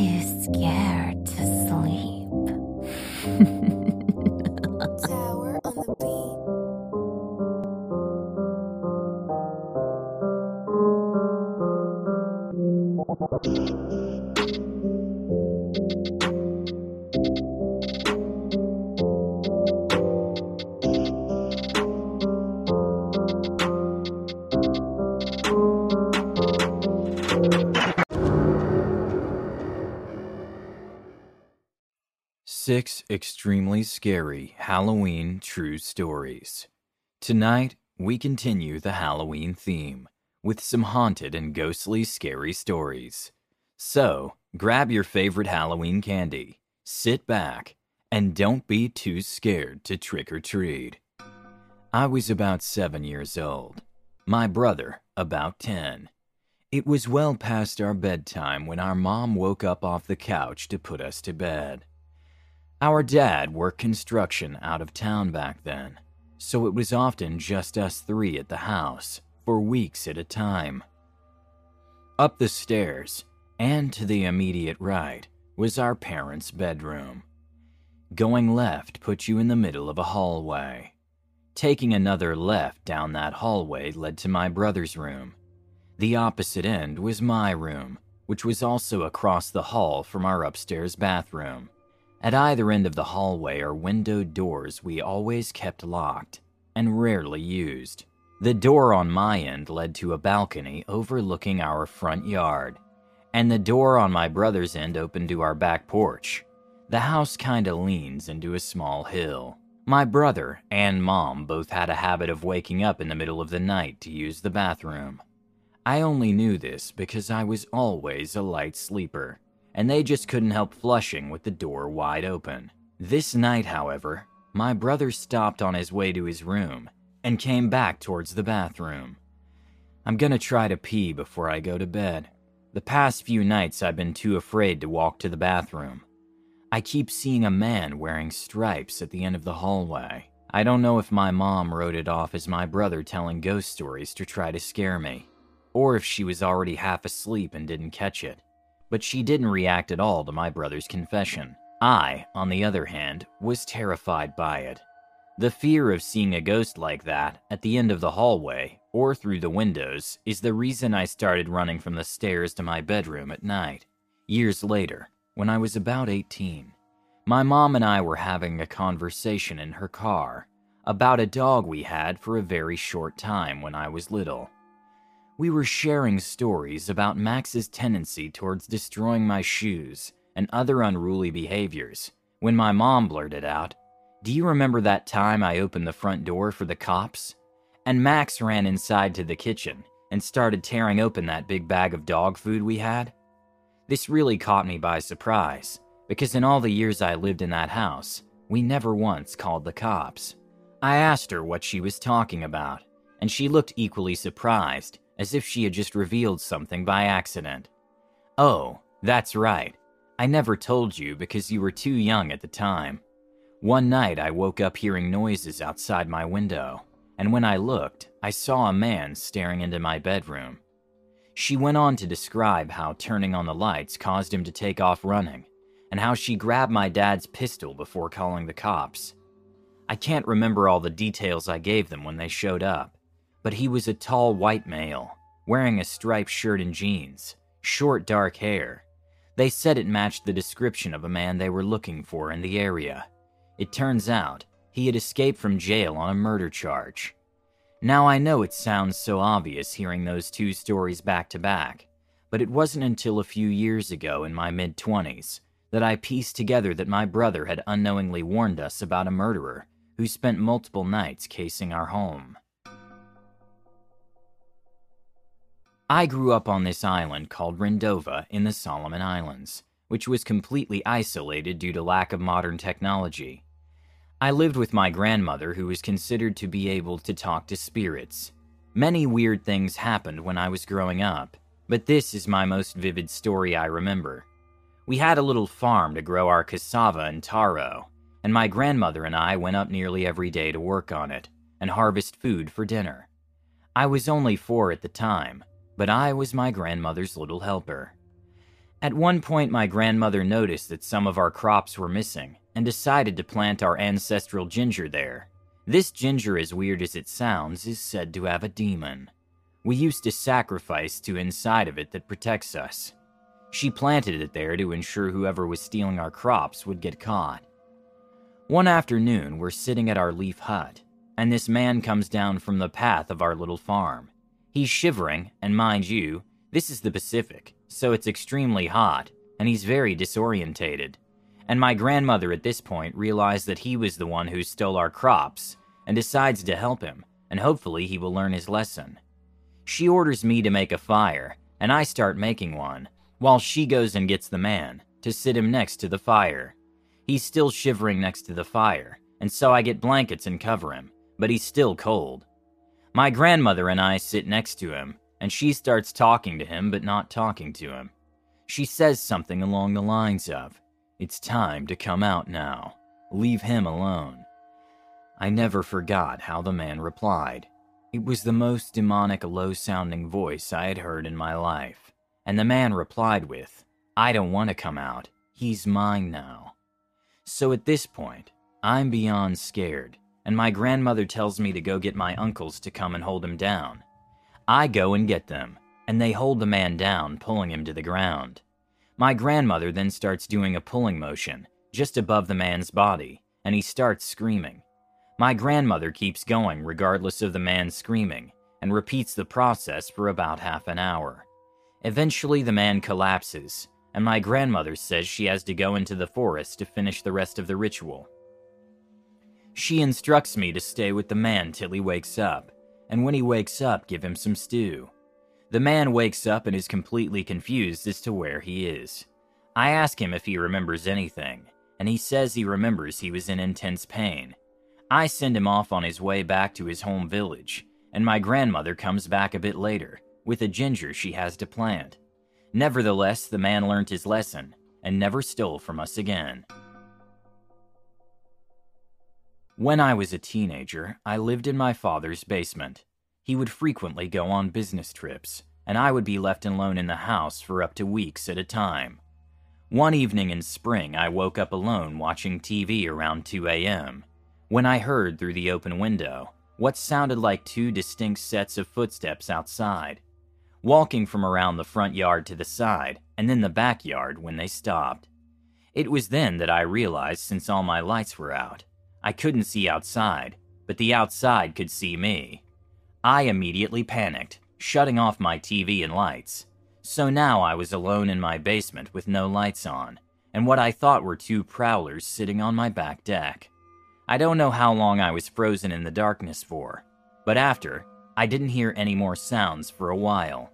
too scared to sleep. Tower on the beat. Six extremely scary Halloween true stories. Tonight, we continue the Halloween theme with some haunted and ghostly scary stories. So, grab your favorite Halloween candy, sit back, and don't be too scared to trick or treat. I was about seven years old, my brother about ten. It was well past our bedtime when our mom woke up off the couch to put us to bed. Our dad worked construction out of town back then, so it was often just us three at the house for weeks at a time. Up the stairs, and to the immediate right, was our parents' bedroom. Going left put you in the middle of a hallway. Taking another left down that hallway led to my brother's room. The opposite end was my room, which was also across the hall from our upstairs bathroom. At either end of the hallway are windowed doors we always kept locked and rarely used. The door on my end led to a balcony overlooking our front yard, and the door on my brother's end opened to our back porch. The house kinda leans into a small hill. My brother and mom both had a habit of waking up in the middle of the night to use the bathroom. I only knew this because I was always a light sleeper and they just couldn't help flushing with the door wide open. This night, however, my brother stopped on his way to his room and came back towards the bathroom. I'm gonna try to pee before I go to bed. The past few nights I've been too afraid to walk to the bathroom. I keep seeing a man wearing stripes at the end of the hallway. I don't know if my mom wrote it off as my brother telling ghost stories to try to scare me, or if she was already half asleep and didn't catch it but she didn't react at all to my brother's confession. I, on the other hand, was terrified by it. The fear of seeing a ghost like that at the end of the hallway or through the windows is the reason I started running from the stairs to my bedroom at night. Years later, when I was about 18, my mom and I were having a conversation in her car about a dog we had for a very short time when I was little. We were sharing stories about Max's tendency towards destroying my shoes and other unruly behaviors when my mom blurted out, Do you remember that time I opened the front door for the cops? And Max ran inside to the kitchen and started tearing open that big bag of dog food we had. This really caught me by surprise because in all the years I lived in that house, we never once called the cops. I asked her what she was talking about, and she looked equally surprised as if she had just revealed something by accident. Oh, that's right. I never told you because you were too young at the time. One night I woke up hearing noises outside my window, and when I looked, I saw a man staring into my bedroom. She went on to describe how turning on the lights caused him to take off running, and how she grabbed my dad's pistol before calling the cops. I can't remember all the details I gave them when they showed up, but he was a tall white male, wearing a striped shirt and jeans, short dark hair. They said it matched the description of a man they were looking for in the area. It turns out he had escaped from jail on a murder charge. Now I know it sounds so obvious hearing those two stories back to back, but it wasn't until a few years ago in my mid 20s that I pieced together that my brother had unknowingly warned us about a murderer who spent multiple nights casing our home. I grew up on this island called Rendova in the Solomon Islands, which was completely isolated due to lack of modern technology. I lived with my grandmother, who was considered to be able to talk to spirits. Many weird things happened when I was growing up, but this is my most vivid story I remember. We had a little farm to grow our cassava and taro, and my grandmother and I went up nearly every day to work on it and harvest food for dinner. I was only four at the time, but I was my grandmother's little helper. At one point, my grandmother noticed that some of our crops were missing and decided to plant our ancestral ginger there. This ginger, as weird as it sounds, is said to have a demon. We used to sacrifice to inside of it that protects us. She planted it there to ensure whoever was stealing our crops would get caught. One afternoon, we're sitting at our leaf hut, and this man comes down from the path of our little farm. He's shivering, and mind you, this is the Pacific, so it's extremely hot, and he's very disorientated. And my grandmother at this point realized that he was the one who stole our crops and decides to help him, and hopefully he will learn his lesson. She orders me to make a fire, and I start making one, while she goes and gets the man to sit him next to the fire. He's still shivering next to the fire, and so I get blankets and cover him, but he's still cold. My grandmother and I sit next to him, and she starts talking to him but not talking to him. She says something along the lines of, It's time to come out now. Leave him alone. I never forgot how the man replied. It was the most demonic, low sounding voice I had heard in my life. And the man replied with, I don't want to come out. He's mine now. So at this point, I'm beyond scared, and my grandmother tells me to go get my uncles to come and hold him down. I go and get them, and they hold the man down, pulling him to the ground. My grandmother then starts doing a pulling motion just above the man's body, and he starts screaming. My grandmother keeps going regardless of the man screaming and repeats the process for about half an hour. Eventually, the man collapses, and my grandmother says she has to go into the forest to finish the rest of the ritual. She instructs me to stay with the man till he wakes up, and when he wakes up, give him some stew. The man wakes up and is completely confused as to where he is. I ask him if he remembers anything, and he says he remembers he was in intense pain. I send him off on his way back to his home village, and my grandmother comes back a bit later with a ginger she has to plant. Nevertheless, the man learnt his lesson and never stole from us again. When I was a teenager, I lived in my father's basement. He would frequently go on business trips, and I would be left alone in the house for up to weeks at a time. One evening in spring, I woke up alone watching TV around 2 a.m. when I heard through the open window what sounded like two distinct sets of footsteps outside, walking from around the front yard to the side and then the backyard when they stopped. It was then that I realized since all my lights were out, I couldn't see outside, but the outside could see me. I immediately panicked, shutting off my TV and lights. So now I was alone in my basement with no lights on, and what I thought were two prowlers sitting on my back deck. I don't know how long I was frozen in the darkness for, but after, I didn't hear any more sounds for a while.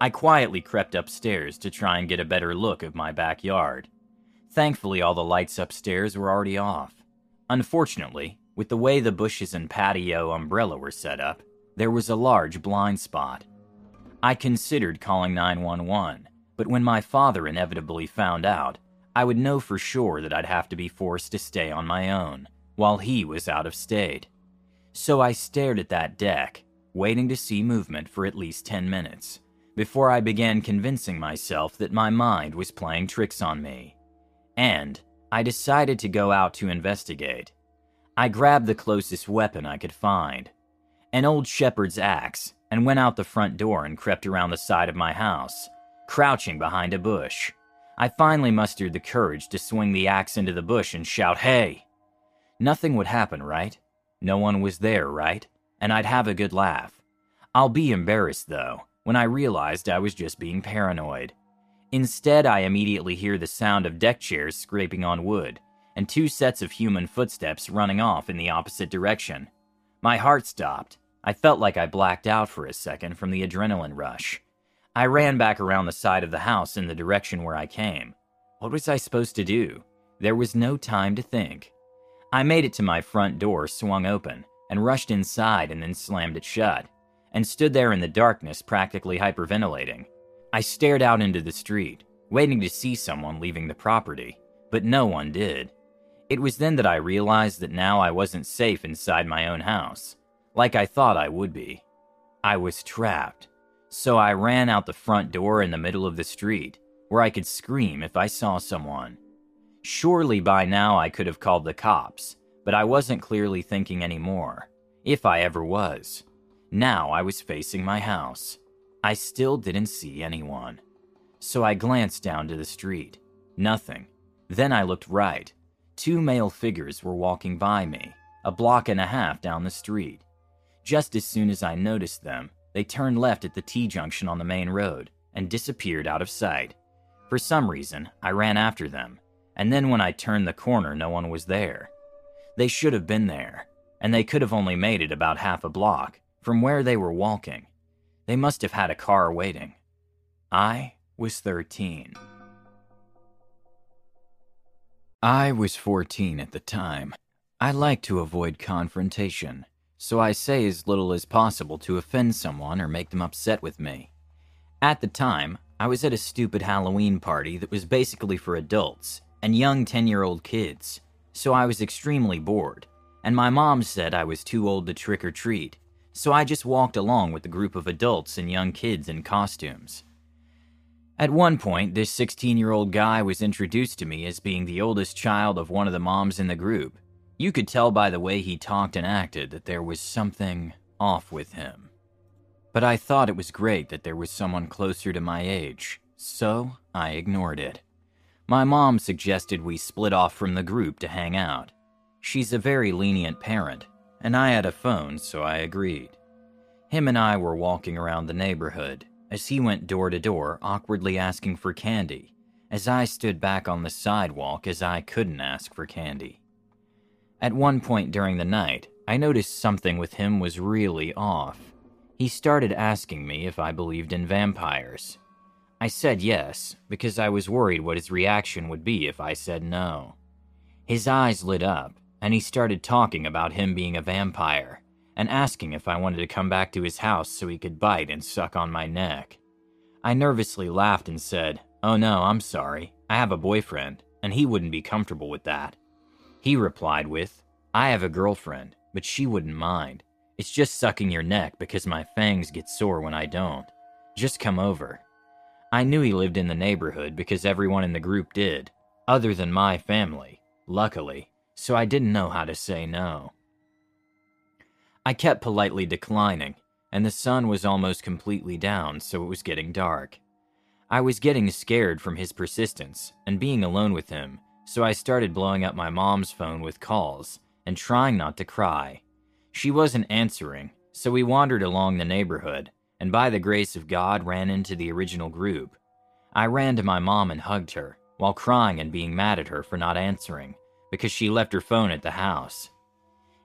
I quietly crept upstairs to try and get a better look of my backyard. Thankfully, all the lights upstairs were already off. Unfortunately, with the way the bushes and patio umbrella were set up, there was a large blind spot. I considered calling 911, but when my father inevitably found out, I would know for sure that I'd have to be forced to stay on my own, while he was out of state. So I stared at that deck, waiting to see movement for at least 10 minutes, before I began convincing myself that my mind was playing tricks on me. And I decided to go out to investigate. I grabbed the closest weapon I could find an old shepherd's axe and went out the front door and crept around the side of my house, crouching behind a bush. I finally mustered the courage to swing the axe into the bush and shout, Hey! Nothing would happen, right? No one was there, right? And I'd have a good laugh. I'll be embarrassed, though, when I realized I was just being paranoid. Instead, I immediately hear the sound of deck chairs scraping on wood, and two sets of human footsteps running off in the opposite direction. My heart stopped. I felt like I blacked out for a second from the adrenaline rush. I ran back around the side of the house in the direction where I came. What was I supposed to do? There was no time to think. I made it to my front door, swung open, and rushed inside and then slammed it shut, and stood there in the darkness, practically hyperventilating. I stared out into the street, waiting to see someone leaving the property, but no one did. It was then that I realized that now I wasn't safe inside my own house, like I thought I would be. I was trapped. So I ran out the front door in the middle of the street, where I could scream if I saw someone. Surely by now I could have called the cops, but I wasn't clearly thinking anymore, if I ever was. Now I was facing my house. I still didn't see anyone. So I glanced down to the street. Nothing. Then I looked right. Two male figures were walking by me, a block and a half down the street. Just as soon as I noticed them, they turned left at the T junction on the main road and disappeared out of sight. For some reason, I ran after them, and then when I turned the corner, no one was there. They should have been there, and they could have only made it about half a block from where they were walking. They must have had a car waiting. I was 13. I was 14 at the time. I like to avoid confrontation, so I say as little as possible to offend someone or make them upset with me. At the time, I was at a stupid Halloween party that was basically for adults and young 10 year old kids, so I was extremely bored, and my mom said I was too old to trick or treat, so I just walked along with the group of adults and young kids in costumes. At one point, this 16 year old guy was introduced to me as being the oldest child of one of the moms in the group. You could tell by the way he talked and acted that there was something off with him. But I thought it was great that there was someone closer to my age, so I ignored it. My mom suggested we split off from the group to hang out. She's a very lenient parent, and I had a phone, so I agreed. Him and I were walking around the neighborhood, as he went door to door, awkwardly asking for candy, as I stood back on the sidewalk as I couldn't ask for candy. At one point during the night, I noticed something with him was really off. He started asking me if I believed in vampires. I said yes, because I was worried what his reaction would be if I said no. His eyes lit up, and he started talking about him being a vampire and asking if I wanted to come back to his house so he could bite and suck on my neck. I nervously laughed and said, Oh no, I'm sorry. I have a boyfriend, and he wouldn't be comfortable with that. He replied with, I have a girlfriend, but she wouldn't mind. It's just sucking your neck because my fangs get sore when I don't. Just come over. I knew he lived in the neighborhood because everyone in the group did, other than my family, luckily, so I didn't know how to say no. I kept politely declining, and the sun was almost completely down, so it was getting dark. I was getting scared from his persistence and being alone with him, so I started blowing up my mom's phone with calls and trying not to cry. She wasn't answering, so we wandered along the neighborhood and by the grace of God ran into the original group. I ran to my mom and hugged her while crying and being mad at her for not answering because she left her phone at the house.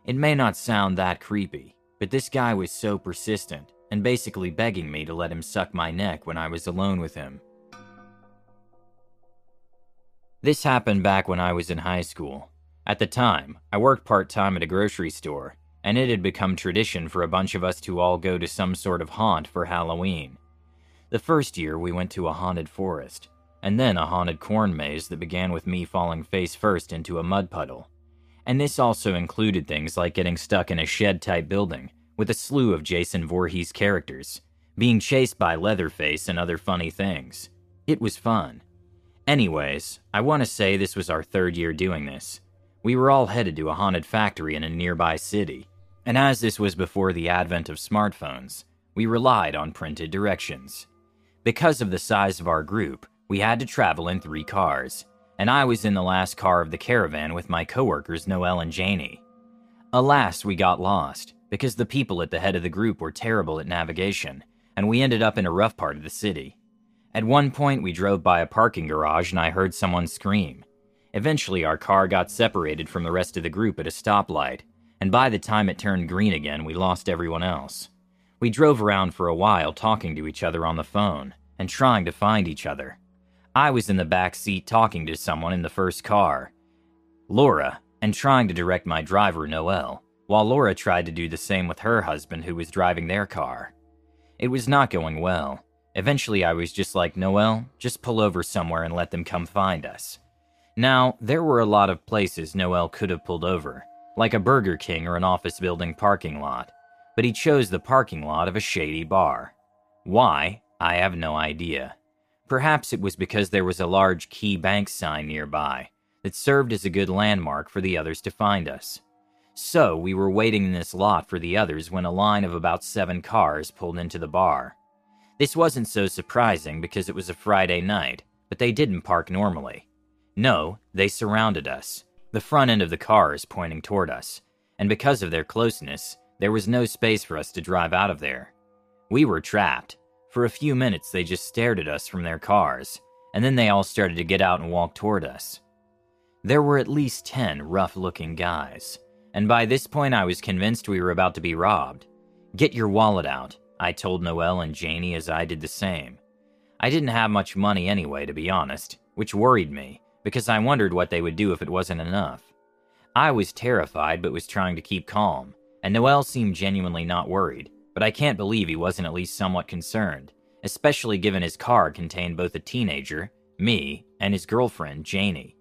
It may not sound that creepy, but this guy was so persistent and basically begging me to let him suck my neck when I was alone with him. This happened back when I was in high school. At the time, I worked part time at a grocery store, and it had become tradition for a bunch of us to all go to some sort of haunt for Halloween. The first year, we went to a haunted forest, and then a haunted corn maze that began with me falling face first into a mud puddle and this also included things like getting stuck in a shed type building with a slew of Jason Voorhees characters, being chased by Leatherface and other funny things. It was fun. Anyways, I want to say this was our third year doing this. We were all headed to a haunted factory in a nearby city, and as this was before the advent of smartphones, we relied on printed directions. Because of the size of our group, we had to travel in three cars, and I was in the last car of the caravan with my coworkers Noel and Janie. Alas, we got lost, because the people at the head of the group were terrible at navigation, and we ended up in a rough part of the city. At one point, we drove by a parking garage and I heard someone scream. Eventually, our car got separated from the rest of the group at a stoplight, and by the time it turned green again, we lost everyone else. We drove around for a while talking to each other on the phone and trying to find each other. I was in the back seat talking to someone in the first car, Laura, and trying to direct my driver, Noel, while Laura tried to do the same with her husband who was driving their car. It was not going well. Eventually, I was just like, Noel, just pull over somewhere and let them come find us. Now, there were a lot of places Noel could have pulled over, like a Burger King or an office building parking lot, but he chose the parking lot of a shady bar. Why? I have no idea. Perhaps it was because there was a large KeyBank sign nearby that served as a good landmark for the others to find us. So we were waiting in this lot for the others when a line of about seven cars pulled into the bar. This wasn't so surprising because it was a Friday night, but they didn't park normally. No, they surrounded us, the front end of the cars pointing toward us, and because of their closeness, there was no space for us to drive out of there. We were trapped. For a few minutes, they just stared at us from their cars, and then they all started to get out and walk toward us. There were at least 10 rough looking guys, and by this point I was convinced we were about to be robbed. Get your wallet out, I told Noel and Janie as I did the same. I didn't have much money anyway, to be honest, which worried me, because I wondered what they would do if it wasn't enough. I was terrified but was trying to keep calm, and Noel seemed genuinely not worried, but I can't believe he wasn't at least somewhat concerned, especially given his car contained both a teenager, me, and his girlfriend, Janie.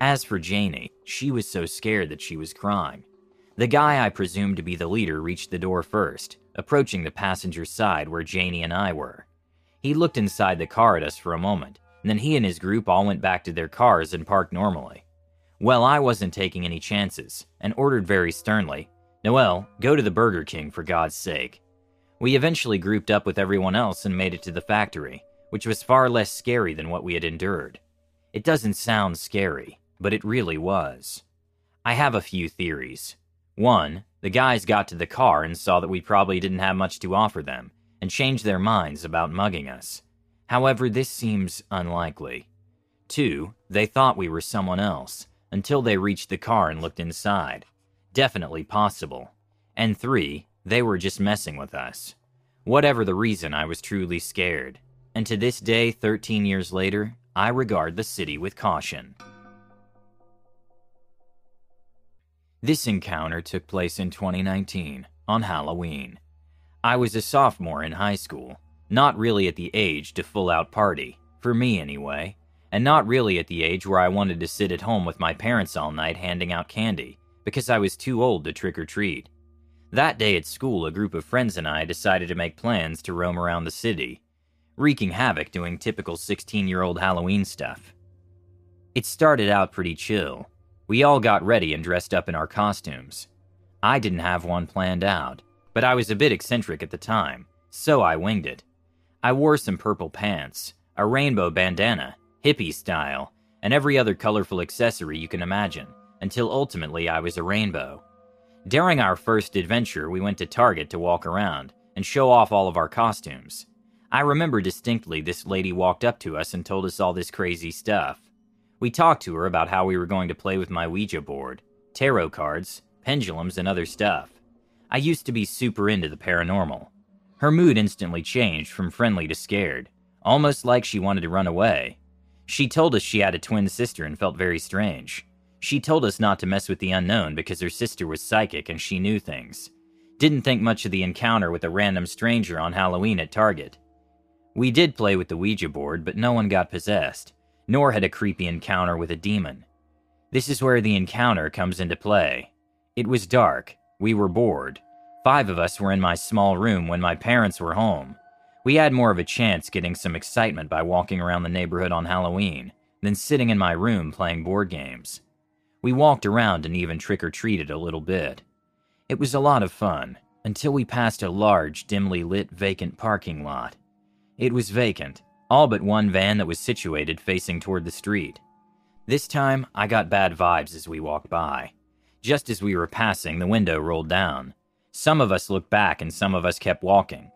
As for Janie, she was so scared that she was crying. The guy I presumed to be the leader reached the door first, approaching the passenger side where Janie and I were. He looked inside the car at us for a moment, and then he and his group all went back to their cars and parked normally. Well, I wasn't taking any chances, and ordered very sternly, Noel, go to the Burger King for God's sake. We eventually grouped up with everyone else and made it to the factory, which was far less scary than what we had endured. It doesn't sound scary, but it really was. I have a few theories. One, the guys got to the car and saw that we probably didn't have much to offer them, and changed their minds about mugging us. However, this seems unlikely. Two, they thought we were someone else, until they reached the car and looked inside. Definitely possible. And three, they were just messing with us. Whatever the reason, I was truly scared. And to this day, 13 years later, I regard the city with caution. This encounter took place in 2019, on Halloween. I was a sophomore in high school, not really at the age to full out party, for me anyway, and not really at the age where I wanted to sit at home with my parents all night handing out candy, because I was too old to trick or treat. That day at school, a group of friends and I decided to make plans to roam around the city, wreaking havoc doing typical 16 year old Halloween stuff. It started out pretty chill, we all got ready and dressed up in our costumes. I didn't have one planned out, but I was a bit eccentric at the time, so I winged it. I wore some purple pants, a rainbow bandana, hippie style, and every other colorful accessory you can imagine, until ultimately I was a rainbow. During our first adventure, we went to Target to walk around and show off all of our costumes. I remember distinctly this lady walked up to us and told us all this crazy stuff. We talked to her about how we were going to play with my Ouija board, tarot cards, pendulums, and other stuff. I used to be super into the paranormal. Her mood instantly changed from friendly to scared, almost like she wanted to run away. She told us she had a twin sister and felt very strange. She told us not to mess with the unknown because her sister was psychic and she knew things. Didn't think much of the encounter with a random stranger on Halloween at Target. We did play with the Ouija board, but no one got possessed nor had a creepy encounter with a demon. This is where the encounter comes into play. It was dark, we were bored. Five of us were in my small room when my parents were home. We had more of a chance getting some excitement by walking around the neighborhood on Halloween than sitting in my room playing board games. We walked around and even trick or treated a little bit. It was a lot of fun until we passed a large, dimly lit, vacant parking lot. It was vacant, all but one van that was situated facing toward the street. This time, I got bad vibes as we walked by. Just as we were passing, the window rolled down. Some of us looked back and some of us kept walking.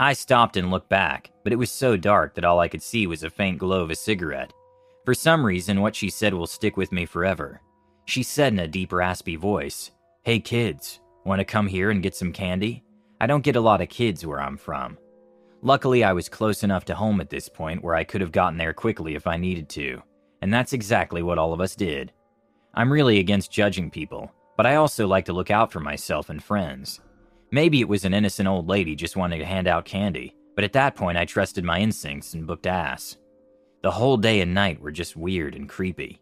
I stopped and looked back, but it was so dark that all I could see was a faint glow of a cigarette. For some reason, what she said will stick with me forever. She said in a deep, raspy voice, Hey kids, want to come here and get some candy? I don't get a lot of kids where I'm from. Luckily, I was close enough to home at this point where I could have gotten there quickly if I needed to, and that's exactly what all of us did. I'm really against judging people, but I also like to look out for myself and friends. Maybe it was an innocent old lady just wanting to hand out candy, but at that point I trusted my instincts and booked ass. The whole day and night were just weird and creepy.